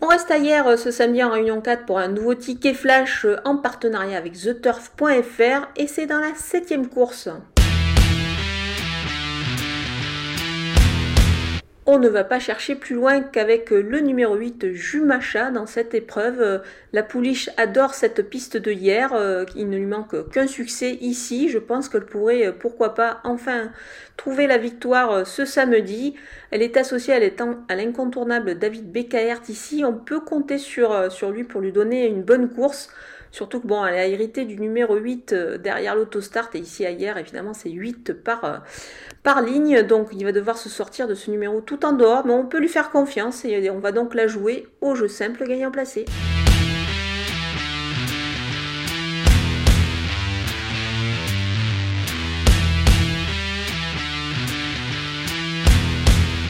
On reste ailleurs ce samedi en Réunion 4 pour un nouveau ticket flash en partenariat avec TheTurf.fr et c'est dans la septième course. On ne va pas chercher plus loin qu'avec le numéro 8 Jumacha dans cette épreuve. La pouliche adore cette piste de hier. Il ne lui manque qu'un succès ici. Je pense qu'elle pourrait, pourquoi pas, enfin trouver la victoire ce samedi. Elle est associée à l'incontournable David Bekaert ici. On peut compter sur, sur lui pour lui donner une bonne course. Surtout que bon, elle a hérité du numéro 8 euh, derrière l'autostart et ici ailleurs, évidemment, c'est 8 par, euh, par ligne. Donc il va devoir se sortir de ce numéro tout en dehors, mais on peut lui faire confiance et on va donc la jouer au jeu simple gagnant placé.